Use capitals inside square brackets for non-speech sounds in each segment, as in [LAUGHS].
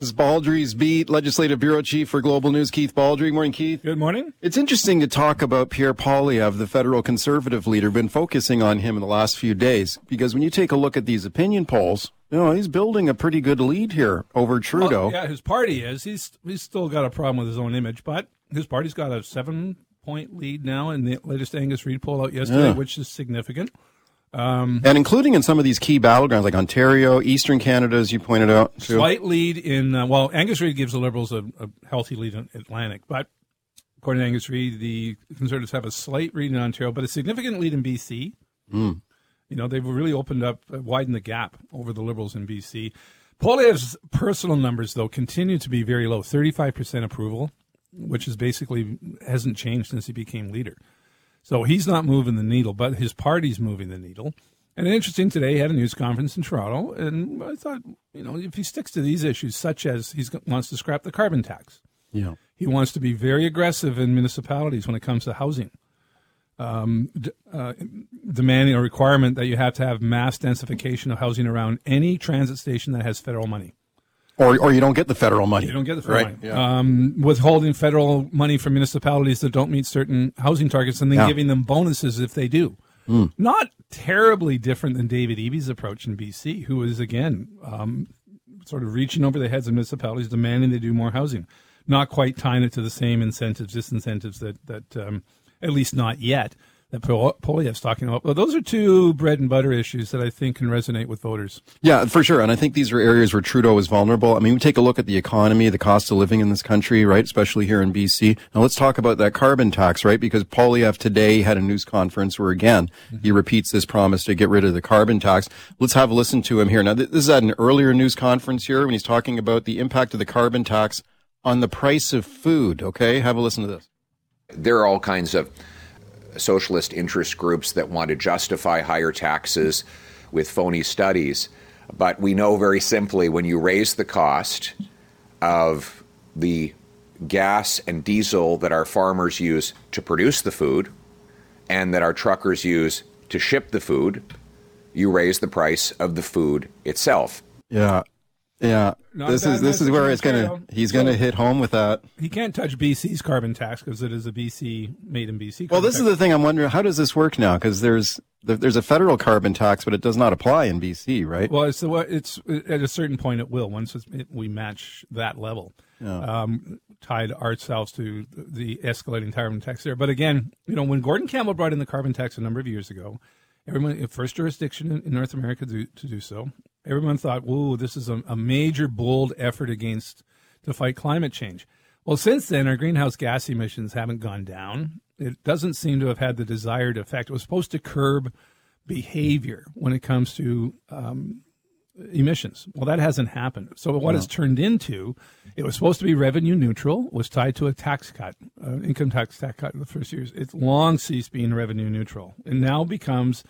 This is Baldrey's Beat, Legislative Bureau Chief for Global News, Keith Baldrey. Morning, Keith. Good morning. It's interesting to talk about Pierre Poilievre, the federal conservative leader. Been focusing on him in the last few days because when you take a look at these opinion polls, you know he's building a pretty good lead here over Trudeau. Well, yeah, his party is. He's he's still got a problem with his own image, but his party's got a seven point lead now in the latest Angus Reid poll out yesterday, Yeah. which is significant. And including in some of these key battlegrounds like Ontario, Eastern Canada, as you pointed out. too. Slight lead in uh, well, Angus Reid gives the Liberals a, a healthy lead in Atlantic, but according to Angus Reid, the Conservatives have a slight lead in Ontario, but a significant lead in BC. You know, they've really opened up, uh, widened the gap over the Liberals in BC. Poilievre's personal numbers, though, continue to be very low 35% approval, which is basically hasn't changed since he became leader. So he's not moving the needle, but his party's moving the needle. And interesting today, he had a news conference in Toronto, and I thought, you know, if he sticks to these issues, such as he wants to scrap the carbon tax, Yeah. he wants to be very aggressive in municipalities when it comes to housing. Um, d- uh, demanding a requirement that you have to have mass densification of housing around any transit station that has federal money. Or, or you don't get the federal money. You don't get the federal right. money. Yeah. Um, withholding federal money from municipalities that don't meet certain housing targets and then Yeah. giving them bonuses if they do. Not terribly different than David Eby's approach in BC, who is, again, um, sort of reaching over the heads of municipalities, demanding they do more housing. Not quite tying it to the same incentives, disincentives that, that um, at least not yet, that Pol- Poilievre's talking about. But those are two bread and butter issues that I think can resonate with voters. Yeah, for sure. And I think these are areas where Trudeau is vulnerable. I mean, we take a look at the economy, the cost of living in this country, right? Especially here in BC. Now let's talk about that carbon tax, right? Because Poilievre today had a news conference where again, mm-hmm. he repeats this promise to get rid of the carbon tax. Let's have a listen to him here. Now this is at an earlier news conference here when he's talking about the impact of the carbon tax on the price of food. Okay. Have a listen to this. there are all kinds of socialist interest groups that want to justify higher taxes with phony studies. But we know very simply when you raise the cost of the gas and diesel that our farmers use to produce the food and that our truckers use to ship the food, you raise the price of the food itself. Yeah. Yeah. Not this is, this is where it's Ontario. he's going to So- hit home with that. He can't touch BC's carbon tax because it is a BC made in BC. Well, this is the thing I'm wondering. How does this work now? Because there's there's a federal carbon tax, but it does not apply in BC, right? Well, it's the it's at a certain point it will once it's, it, we match that level, um, tied ourselves to the escalating carbon tax there. But again, you know, when Gordon Campbell brought in the carbon tax a number of years ago, everyone first jurisdiction in, in North America to, to do so, everyone thought, "Whoa, this is a, a major bold effort against to fight climate change." Well, since then, our greenhouse gas emissions haven't gone down. It doesn't seem to have had the desired effect. It was supposed to curb behavior when it comes to um, emissions. Well, that hasn't happened. So what it's turned into, it was supposed to be revenue neutral, was tied to a tax cut, uh, income tax tax cut in the first years. It's long ceased being revenue neutral, and now becomes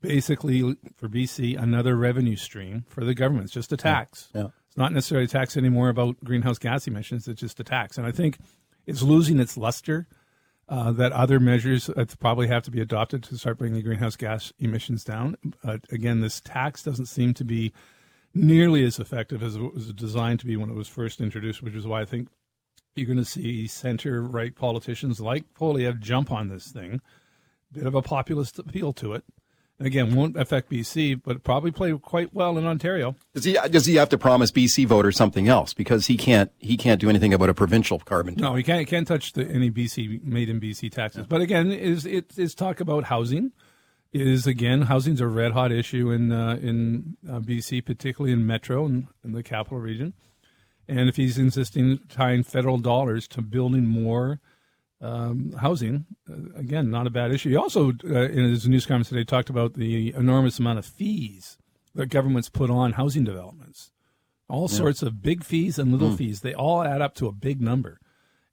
basically for BC another revenue stream for the government. It's just a tax. Yeah. It's not necessarily a tax anymore about greenhouse gas emissions. It's just a tax, and I think it's losing its luster. Uh, that other measures uh, probably have to be adopted to start bringing the greenhouse gas emissions down. But again, this tax doesn't seem to be nearly as effective as it was designed to be when it was first introduced, which is why I think you're going to see center right politicians like Poilievre jump on this thing. Bit of a populist appeal to it. Again, won't affect BC, but probably play quite well in Ontario. Does he does he have to promise BC voters something else because he can't he can't do anything about a provincial carbon tax? No, he can't you can't touch the, any BC made in BC taxes. But again, is it is talk about housing. Is again housing's a red hot issue in uh, in uh, BC, particularly in Metro and in the capital region. And if he's insisting tying federal dollars to building more um, housing, uh, again, not a bad issue. He also, uh, in his news conference today, talked about the enormous amount of fees that governments put on housing developments. All sorts of big fees and little fees. They all add up to a big number.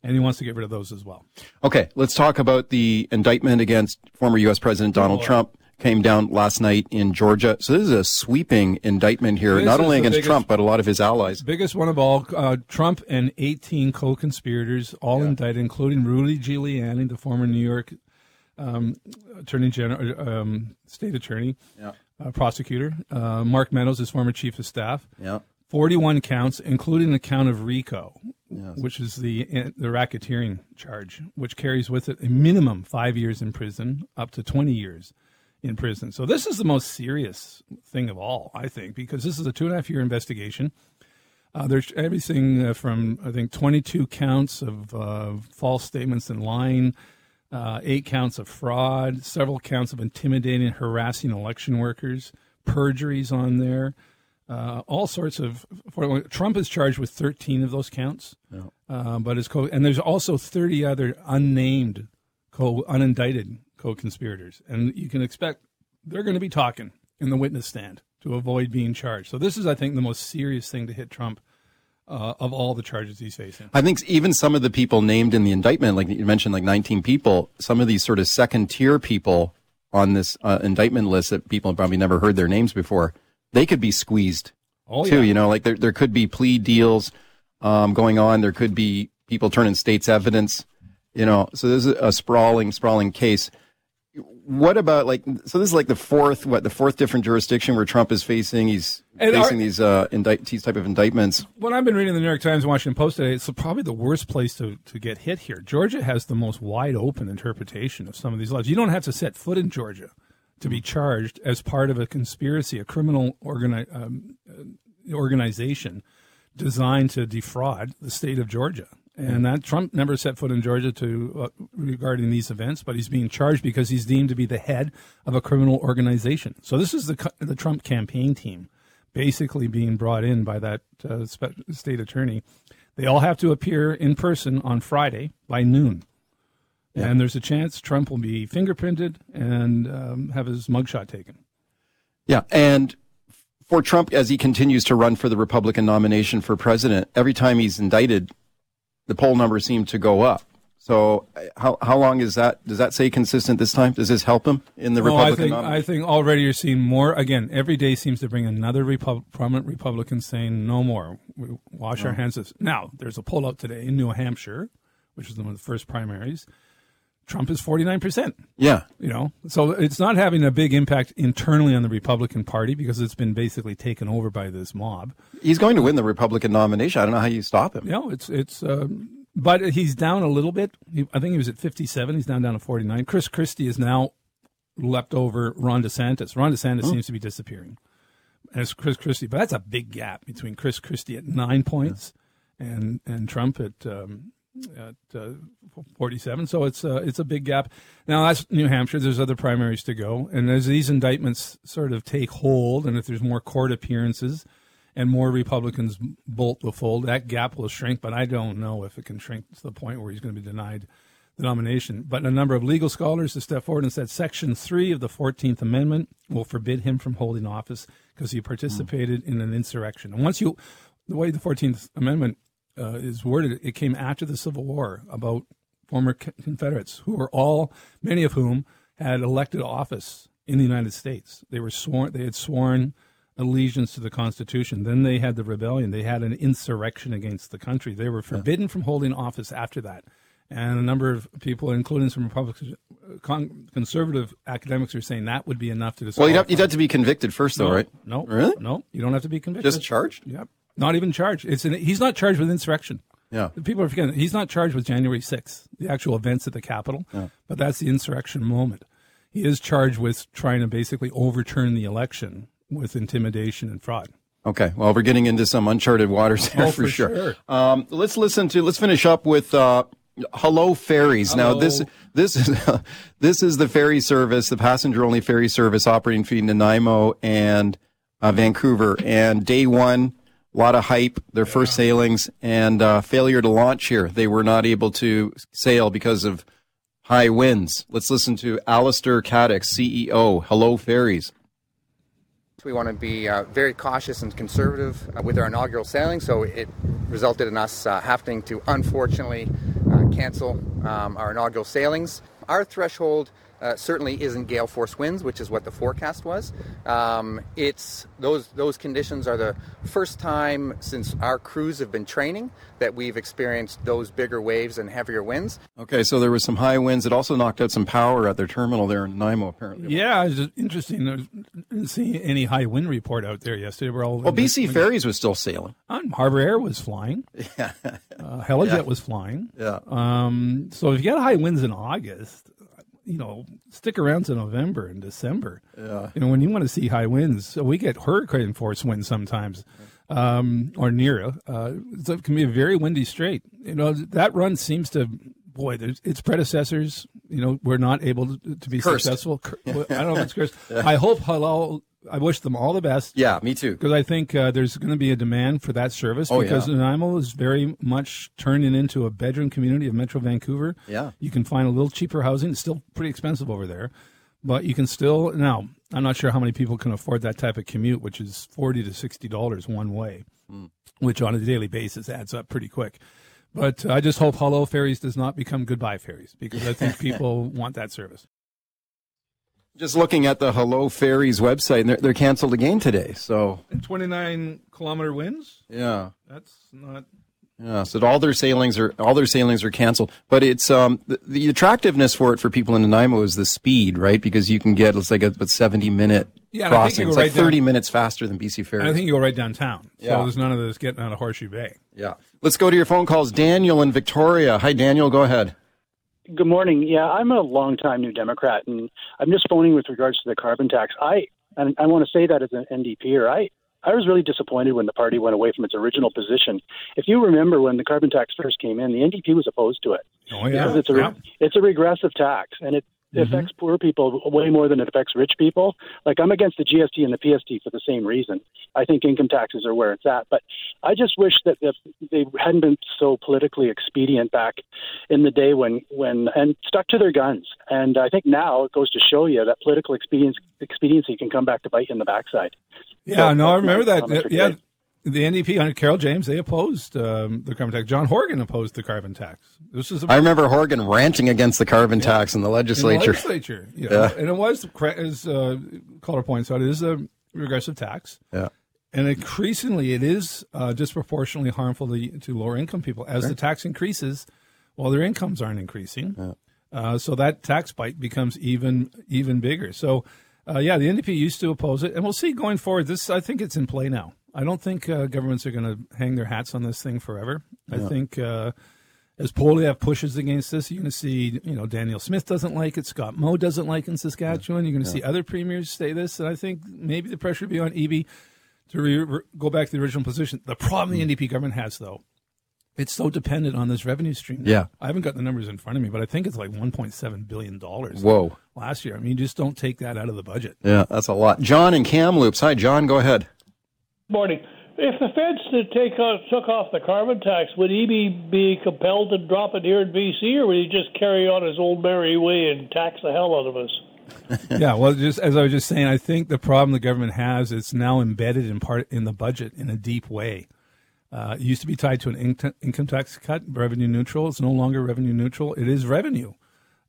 And he wants to get rid of those as well. Okay, let's talk about the indictment against former U.S. President Donald Boy. Trump. Came down last night in Georgia. So this is a sweeping indictment here, This not only against biggest- Trump, but a lot of his allies. Biggest one of all, uh, Trump and 18 co-conspirators, all indicted, including Rudy Giuliani, the former New York um, Attorney General, um, State Attorney, Yeah. uh, prosecutor. Uh, Mark Meadows, his former Chief of Staff. Yeah. 41 counts, including the count of RICO, which is the the racketeering charge, which carries with it a minimum five years in prison, up to 20 years in prison. So this is the most serious thing of all, I think, because this is a two and a half year investigation. Uh, there's everything uh, from I think 22 counts of uh, false statements and lying, uh, eight counts of fraud, several counts of intimidating, harassing election workers, perjuries on there, uh, all sorts of. For, Trump is charged with 13 of those counts, uh, but his co and there's also 30 other unnamed, co unindicted co-conspirators, and you can expect they're going to be talking in the witness stand to avoid being charged. So this is, I think, the most serious thing to hit Trump uh, of all the charges he's facing. I think even some of the people named in the indictment, like you mentioned, like 19 people, some of these sort of second tier people on this uh, indictment list that people have probably never heard their names before, they could be squeezed Oh too. yeah. You know, like there, there could be plea deals um, going on. There could be people turning state's evidence. You know, so this is a sprawling, sprawling case. What about like? So this is like the fourth, what the fourth different jurisdiction where Trump is facing. He's And facing are- these uh, indict these type of indictments. What I've been reading the New York Times and Washington Post today, it's probably the worst place to, to get hit here. Georgia has the most wide open interpretation of some of these laws. You don't have to set foot in Georgia to be charged as part of a conspiracy, a criminal organi- um, uh, organization designed to defraud the state of Georgia. And that Trump never set foot in Georgia to uh, regarding these events, but he's being charged because he's deemed to be the head of a criminal organization. So this is the the Trump campaign team, basically being brought in by that uh, state attorney. They all have to appear in person on Friday by noon, and there's a chance Trump will be fingerprinted and um, have his mugshot taken. Yeah, and for Trump, as he continues to run for the Republican nomination for president, every time he's indicted, the poll numbers seem to go up. So, how how long is that? Does that stay consistent this time? Does this help him in the Oh, I think? I think already you're seeing more. Again, every day seems to bring another Repub- prominent Republican saying no more. We wash our hands of. Now, there's a poll out today in New Hampshire, which is one of the first primaries. Trump is 49 percent. yeah, You know, so it's not having a big impact internally on the Republican Party because it's been basically taken over by this mob. he's going to win the Republican nomination. I don't know how you stop him. You know, it's it's, um, but he's down a little bit. He, I think he was at 57. He's down down to 49. Chris Christie is now leapt over Ron DeSantis. Ron DeSantis seems to be disappearing. It's Chris Christie, but that's a big gap between Chris Christie at nine points and and Trump at um, at uh, 47. So it's uh, it's a big gap. Now that's New Hampshire. There's other primaries to go, and as these indictments sort of take hold, and if there's more court appearances and more Republicans bolt the fold, that gap will shrink. But I don't know if it can shrink to the point where he's going to be denied the nomination. But a number of legal scholars have stepped forward and said Section 3 of the 14th Amendment will forbid him from holding office because he participated in an insurrection. And once you, the way the 14th Amendment uh, is worded, it came after the Civil War about former Con- Confederates who were all, many of whom had elected office in the United States. They were sworn, they had sworn allegiance to the Constitution. Then they had the rebellion. They had an insurrection against the country. They were forbidden from holding office after that. And a number of people, including some Republican, con- conservative academics, are saying that would be enough to Well, you'd have, you'd have to be convicted first, though, no, right? No, Really? No, you don't have to be convicted. Just charged? Yep, not even charged. It's an, he's not charged with insurrection. Yeah. People are forgetting he's not charged with January 6th, the actual events at the Capitol, yeah. but that's the insurrection moment. He is charged with trying to basically overturn the election with intimidation and fraud. Okay. Well, we're getting into some uncharted waters here Oh, for, for sure. sure. Um, let's listen to. Let's finish up with uh, Hullo Ferries. Now this this is [LAUGHS] this is the ferry service, the passenger only ferry service operating between Nanaimo and uh, Vancouver. And day one, a lot of hype. Their first sailings and uh, failure to launch here. They were not able to sail because of high winds. Let's listen to Alistair Caddick, CEO. Hullo Ferries. We want to be uh, very cautious and conservative uh, with our inaugural sailing, so it resulted in us uh, having to unfortunately uh, cancel um, our inaugural sailings. Our threshold uh, certainly isn't gale force winds, which is what the forecast was. Um, it's those those conditions are the first time since our crews have been training that we've experienced those bigger waves and heavier winds. Okay, so there was some high winds. It also knocked out some power at their terminal there in Nanaimo, apparently. Yeah, it's interesting. I didn't see any high wind report out there yesterday. We're all well. BC the, Ferries was still sailing. On Harbour Air was flying. [LAUGHS] Yeah, uh, Helijet yeah. was flying. Yeah. Um, so if you get high winds in August, you know, stick around to November and December. Yeah. You know, when you want to see high winds, so we get hurricane force winds sometimes, um, or near. Uh, it can be a very windy strait. You know, that run seems to, boy, there's its predecessors, you know, were not able to, to be cursed. successful. [LAUGHS] I don't know if it's cursed. I hope Hullo I wish them all the best. Yeah, me too. Because I think uh, there's going to be a demand for that service oh, because yeah. Nanaimo is very much turning into a bedroom community of Metro Vancouver. Yeah. You can find a little cheaper housing. It's still pretty expensive over there, but you can still now. I'm not sure how many people can afford that type of commute, which is forty to sixty dollars one way, mm. which on a daily basis adds up pretty quick. But I just hope Hullo Ferries does not become Goodbye Ferries because I think [LAUGHS] people want that service. Just looking at the Hullo Ferries website, and they're, they're canceled again today. So 29 kilometer winds. Yeah, that's not. Yeah, so all their sailings are all their sailings are canceled. But it's um the, the attractiveness for it for people in Nanaimo is the speed, right? Because you can get it's like a, a seventy minute yeah, crossing. It's right like thirty down, minutes faster than BC Ferries. I think you go right downtown. So yeah. there's none of this getting out of Horseshoe Bay. Yeah. Let's go to your phone calls. Daniel in Victoria. Hi, Daniel. Go ahead. Good morning. Yeah, I'm a longtime New Democrat, and I'm just phoning with regards to the carbon tax. I and I want to say that as an NDPer, I I was really disappointed when the party went away from its original position. If you remember when the carbon tax first came in, the NDP was opposed to it. Oh yeah, because it's a yeah. it's a regressive tax, and it mm-hmm. affects poor people way more than it affects rich people. Like I'm against the GST and the PST for the same reason. I think income taxes are where it's at, but I just wish that they hadn't been so politically expedient back in the day when when and stuck to their guns. And I think now it goes to show you that political expediency expediency can come back to bite you in the backside. Yeah, so, no, I remember that. Yeah, the NDP under Carole James, they opposed um, the carbon tax. John Horgan opposed the carbon tax. This is. I remember Horgan ranting against the carbon yeah, tax in the legislature. In the legislature, you know, yeah. and it was, as uh, caller points out, it is a regressive tax. Yeah. And increasingly, it is uh, disproportionately harmful to, to lower income people. As sure. the tax increases, well, their incomes aren't increasing. Yeah. Uh, so that tax bite becomes even even bigger. So, uh, yeah, the NDP used to oppose it, and we'll see going forward. This, I think, it's in play now. I don't think uh, governments are going to hang their hats on this thing forever. I think uh, as Poilievre pushes against this, you're going to see, you know, Danielle Smith doesn't like it, Scott Moe doesn't like it in Saskatchewan. You're going to yeah. see other premiers say this, and I think maybe the pressure will be on Eby to re- re- go back to the original position. The problem the NDP government has, though, it's so dependent on this revenue stream. Yeah, I haven't got the numbers in front of me, but I think it's like 1.7 billion dollars. Whoa! Last year, I mean, just don't take that out of the budget. Yeah, that's a lot. John in Kamloops. Hi, John. Go ahead. Morning. If the feds to take off, took off the carbon tax, would he be, be compelled to drop it here in BC, or would he just carry on his old merry way and tax the hell out of us? [LAUGHS] yeah, well, just as I was just saying, I think the problem the government has it's now embedded in part in the budget in a deep way. Uh, it used to be tied to an in- income tax cut, revenue neutral. It's no longer revenue neutral. It is revenue,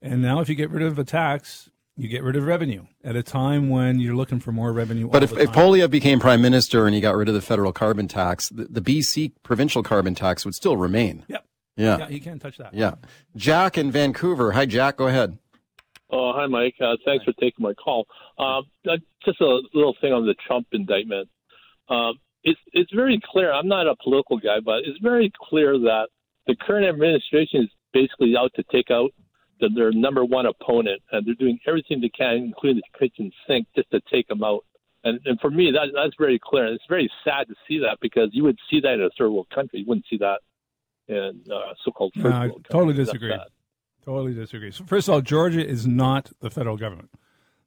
and now if you get rid of a tax, you get rid of revenue at a time when you're looking for more revenue. But if, if Poilievre became prime minister and he got rid of the federal carbon tax, the, the BC provincial carbon tax would still remain. Yep. Yeah. Yeah, he can't touch that. Yeah. Jack in Vancouver. Hi, Jack. Go ahead. Oh, hi, Mike. Uh, thanks for taking my call. Uh, just a little thing on the Trump indictment. Uh, it's it's very clear. I'm not a political guy, but it's very clear that the current administration is basically out to take out the, their number one opponent, and they're doing everything they can, including the kitchen sink, just to take them out. And, and for me, that, that's very clear. And it's very sad to see that because you would see that in a third world country. You wouldn't see that in uh, so-called first no, world I totally disagree. Totally disagree. So first of all, Georgia is not the federal government.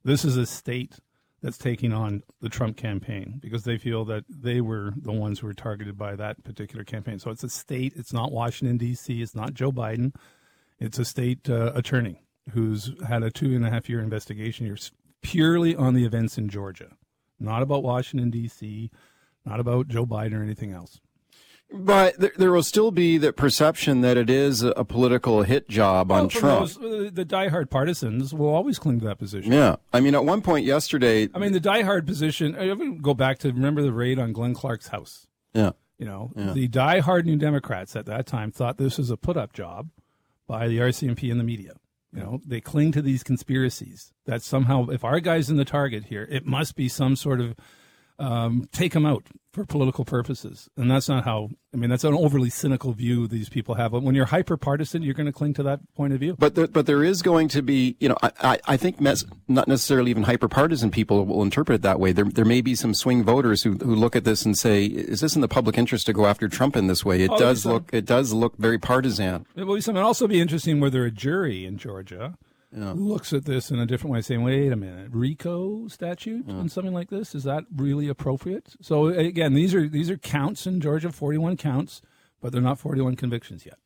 This is a state that's taking on the Trump campaign because they feel that they were the ones who were targeted by that particular campaign. So it's a state. It's not Washington D.C. It's not Joe Biden. It's a state uh, attorney who's had a two and a half year investigation here purely on the events in Georgia. not about Washington D.C., not about Joe Biden or anything else. But there, there will still be the perception that it is a, political hit job Well, on Trump. those, uh, the diehard partisans will always cling to that position. yeah, I mean, at one point yesterday, I mean, the diehard position. I even go back to remember the raid on Glen Clark's house. yeah, You know, Yeah. the diehard New Democrats at that time thought this was a put-up job by the RCMP and the media. You know, they cling to these conspiracies that somehow, if our guy's in the target here, it must be some sort of um, take them out for political purposes, and that's not how. I mean, that's an overly cynical view these people have. But when you're hyper partisan, you're going to cling to that point of view. But there, but there is going to be, you know, I, I, think mes- not necessarily even hyper partisan people will interpret it that way. There, there may be some swing voters who, who look at this and say, is this in the public interest to go after Trump in this way? It Oh, does look, it does look very partisan. It will be something. Also, be interesting whether a jury in Georgia looks at this in a different way, saying, "Wait a minute, RICO statute on something like this is that really appropriate?" So again, these are these are counts in Georgia, forty-one counts, but they're not forty-one convictions yet.